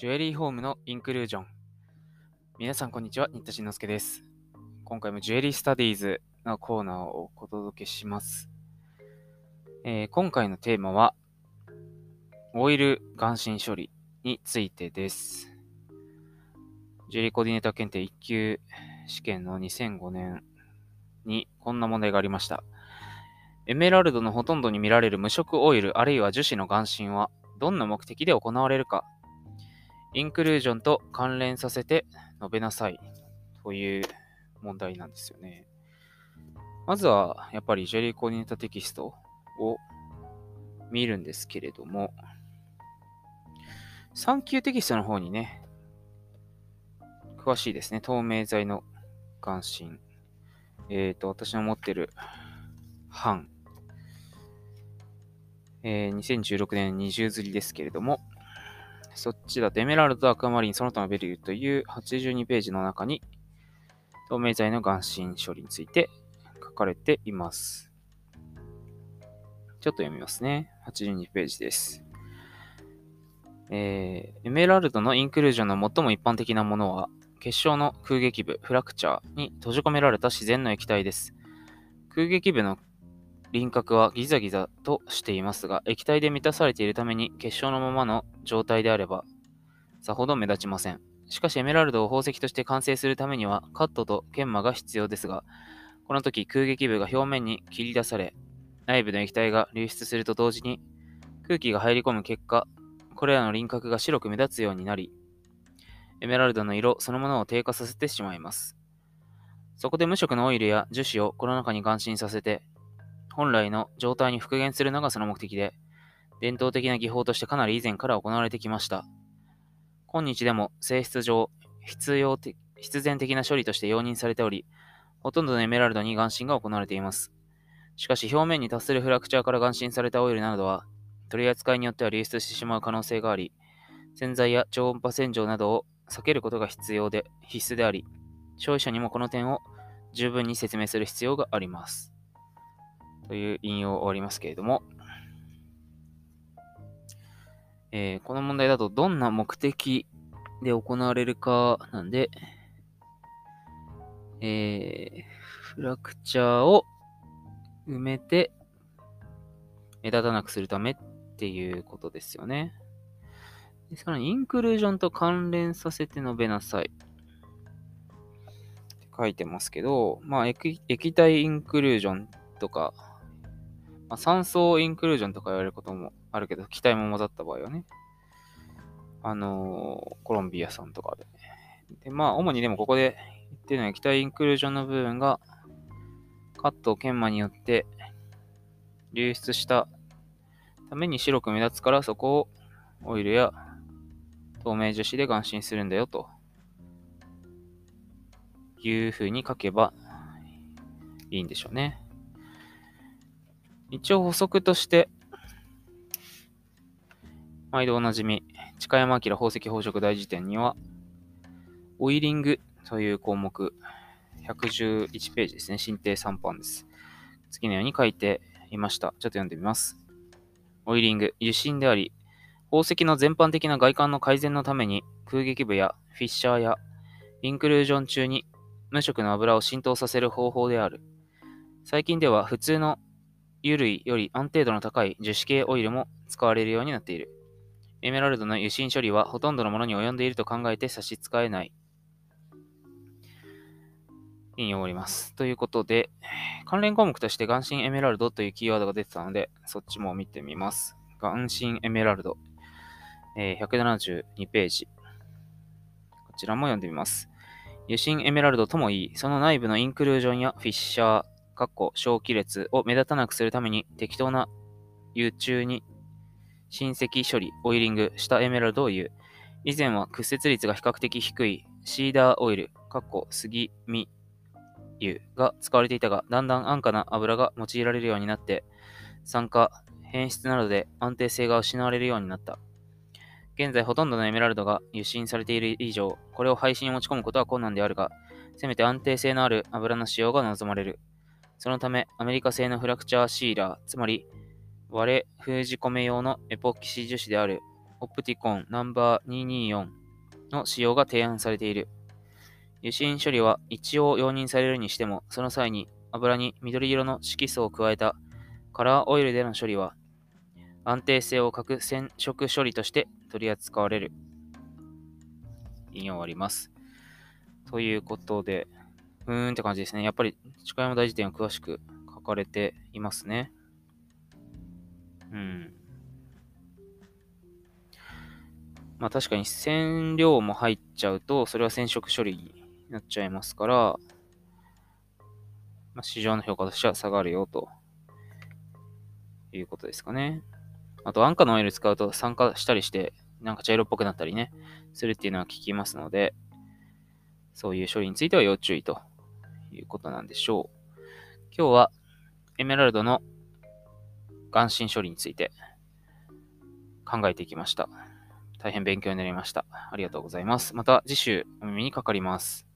ジュエリーホームのインクルージョン。皆さん、こんにちは。新田慎之介です。今回もジュエリースタディーズのコーナーをお届けします。えー、今回のテーマは、オイル眼神処理についてです。ジュエリーコーディネーター検定1級試験の2005年にこんな問題がありました。エメラルドのほとんどに見られる無色オイルあるいは樹脂の眼神はどんな目的で行われるかインクルージョンと関連させて述べなさいという問題なんですよね。まずは、やっぱりジェリーコーディネータテキストを見るんですけれども、3級テキストの方にね、詳しいですね。透明剤の関心。えっ、ー、と、私の持ってる版。えー、2016年20釣りですけれども、そっちだとエメラルド、アクアマリン、その他のベリューという82ページの中に透明剤の眼神処理について書かれています。ちょっと読みますね。82ページです。えー、エメラルドのインクルージョンの最も一般的なものは、結晶の空撃部、フラクチャーに閉じ込められた自然の液体です。空撃部の輪郭はギザギザとしていますが、液体で満たされているために結晶のままの状態であれば、さほど目立ちません。しかしエメラルドを宝石として完成するためには、カットと研磨が必要ですが、この時空撃部が表面に切り出され、内部の液体が流出すると同時に、空気が入り込む結果、これらの輪郭が白く目立つようになり、エメラルドの色そのものを低下させてしまいます。そこで無色のオイルや樹脂をこの中に眼心させて、本来の状態に復元するのがその目的で、伝統的な技法としてかなり以前から行われてきました。今日でも性質上、必要的必然的な処理として容認されており、ほとんどのエメラルドに眼心が行われています。しかし表面に達するフラクチャーから眼心されたオイルなどは、取り扱いによっては流出してしまう可能性があり、洗剤や超音波洗浄などを避けることが必要で、必須であり、消費者にもこの点を十分に説明する必要があります。という引用終わりますけれども、えー、この問題だとどんな目的で行われるかなんで、えー、フラクチャーを埋めて目立たなくするためっていうことですよね。でさらに、インクルージョンと関連させて述べなさい。って書いてますけど、まあ、液体インクルージョンとか、まあ、酸素インクルージョンとか言われることもあるけど、気体も混ざった場合はね。あのー、コロンビアさんとかで。で、まあ、主にでもここで言ってるのは液体インクルージョンの部分が、カット研磨によって流出したために白く目立つから、そこをオイルや透明樹脂で眼心するんだよという風に書けばいいんでしょうね。一応補足として、毎度おなじみ、近山明宝石宝飾大辞典には、オイリングという項目、111ページですね。新定3版です。次のように書いていました。ちょっと読んでみます。オイリング、油芯であり、宝石の全般的な外観の改善のために空撃部やフィッシャーやインクルージョン中に無色の油を浸透させる方法である。最近では普通の油類より安定度の高い樹脂系オイルも使われるようになっている。エメラルドの油芯処理はほとんどのものに及んでいると考えて差し支えない。引用終わります。ということで、関連項目として眼神エメラルドというキーワードが出てたので、そっちも見てみます。眼神エメラルド、えー、172ページ。こちらも読んでみます。油芯エメラルドともいい、その内部のインクルージョンやフィッシャー、かっこ小気列を目立たなくするために適当な油中に親戚処理、オイリングしたエメラルドを言う。以前は屈折率が比較的低いシーダーオイル、かっこ杉見油が使われていたが、だんだん安価な油が用いられるようになって、酸化、変質などで安定性が失われるようになった。現在ほとんどのエメラルドが輸進されている以上、これを配信に持ち込むことは困難であるが、せめて安定性のある油の使用が望まれる。そのため、アメリカ製のフラクチャーシーラー、つまり割れ封じ込め用のエポキシ樹脂であるオプティコンナンバー224の使用が提案されている。油脂処理は一応容認されるにしても、その際に油に緑色の色素を加えたカラーオイルでの処理は安定性を欠く染色処理として取り扱われる。引用あります。ということで、うーんって感じですね。やっぱり、近山大辞典は詳しく書かれていますね。うん。まあ確かに染料も入っちゃうと、それは染色処理になっちゃいますから、まあ、市場の評価としては下がるよということですかね。あと、安価のオイル使うと酸化したりして、なんか茶色っぽくなったりね、するっていうのは聞きますので、そういう処理については要注意ということなんでしょう。今日はエメラルドの眼神処理について考えていきました。大変勉強になりました。ありがとうございます。また次週お耳にかかります。